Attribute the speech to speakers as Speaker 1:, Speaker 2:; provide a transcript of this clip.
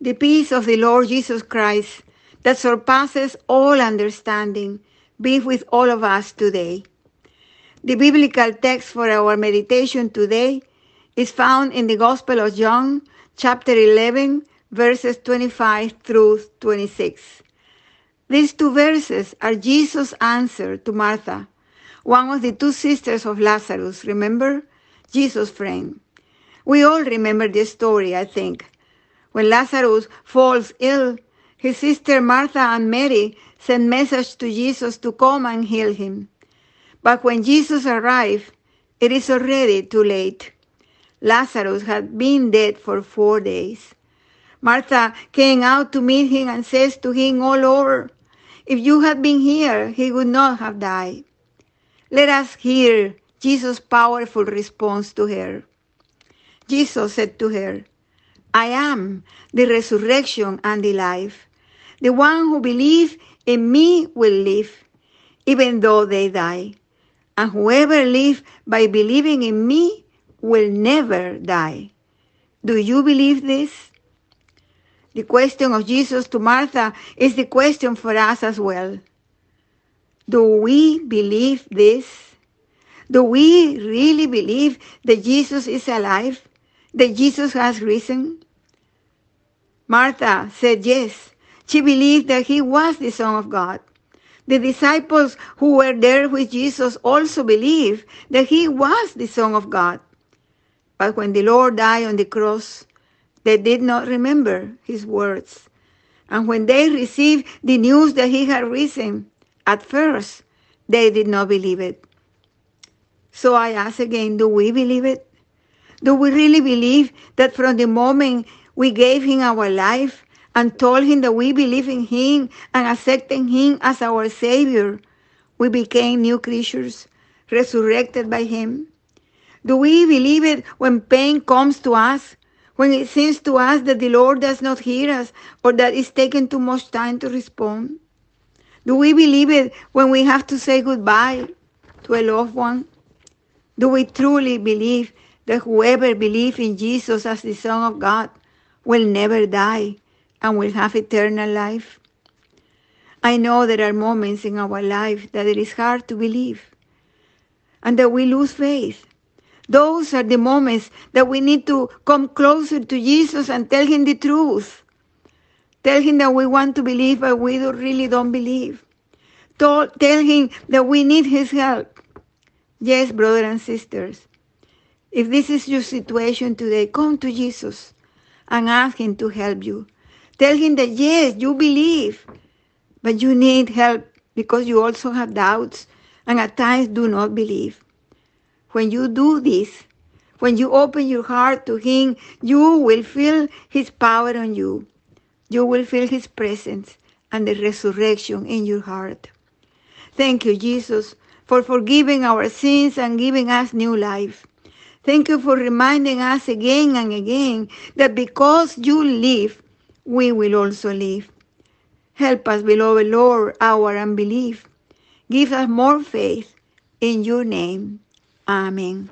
Speaker 1: The peace of the Lord Jesus Christ that surpasses all understanding be with all of us today. The biblical text for our meditation today is found in the Gospel of John, chapter 11, verses 25 through 26. These two verses are Jesus' answer to Martha, one of the two sisters of Lazarus, remember? Jesus' friend. We all remember this story, I think. When Lazarus falls ill, his sister Martha and Mary send message to Jesus to come and heal him. But when Jesus arrived, it is already too late. Lazarus had been dead for four days. Martha came out to meet him and says to him all over, If you had been here, he would not have died. Let us hear Jesus' powerful response to her. Jesus said to her, I am the resurrection and the life. The one who believes in me will live, even though they die. And whoever lives by believing in me will never die. Do you believe this? The question of Jesus to Martha is the question for us as well. Do we believe this? Do we really believe that Jesus is alive? That Jesus has risen? Martha said yes. She believed that he was the Son of God. The disciples who were there with Jesus also believed that he was the Son of God. But when the Lord died on the cross, they did not remember his words. And when they received the news that he had risen, at first they did not believe it. So I ask again, do we believe it? Do we really believe that from the moment we gave him our life and told him that we believe in him and accepting him as our Savior, we became new creatures, resurrected by him? Do we believe it when pain comes to us, when it seems to us that the Lord does not hear us or that it's taken too much time to respond? Do we believe it when we have to say goodbye to a loved one? Do we truly believe that whoever believes in Jesus as the Son of God will never die and will have eternal life? I know there are moments in our life that it is hard to believe and that we lose faith. Those are the moments that we need to come closer to Jesus and tell him the truth. Tell him that we want to believe, but we don't, really don't believe. Tell, tell him that we need his help. Yes, brothers and sisters. If this is your situation today, come to Jesus and ask him to help you. Tell him that yes, you believe, but you need help because you also have doubts and at times do not believe. When you do this, when you open your heart to Him, you will feel His power on you. You will feel His presence and the resurrection in your heart. Thank you, Jesus, for forgiving our sins and giving us new life. Thank you for reminding us again and again that because you live, we will also live. Help us, beloved Lord, our unbelief. Give us more faith in your name. Amén.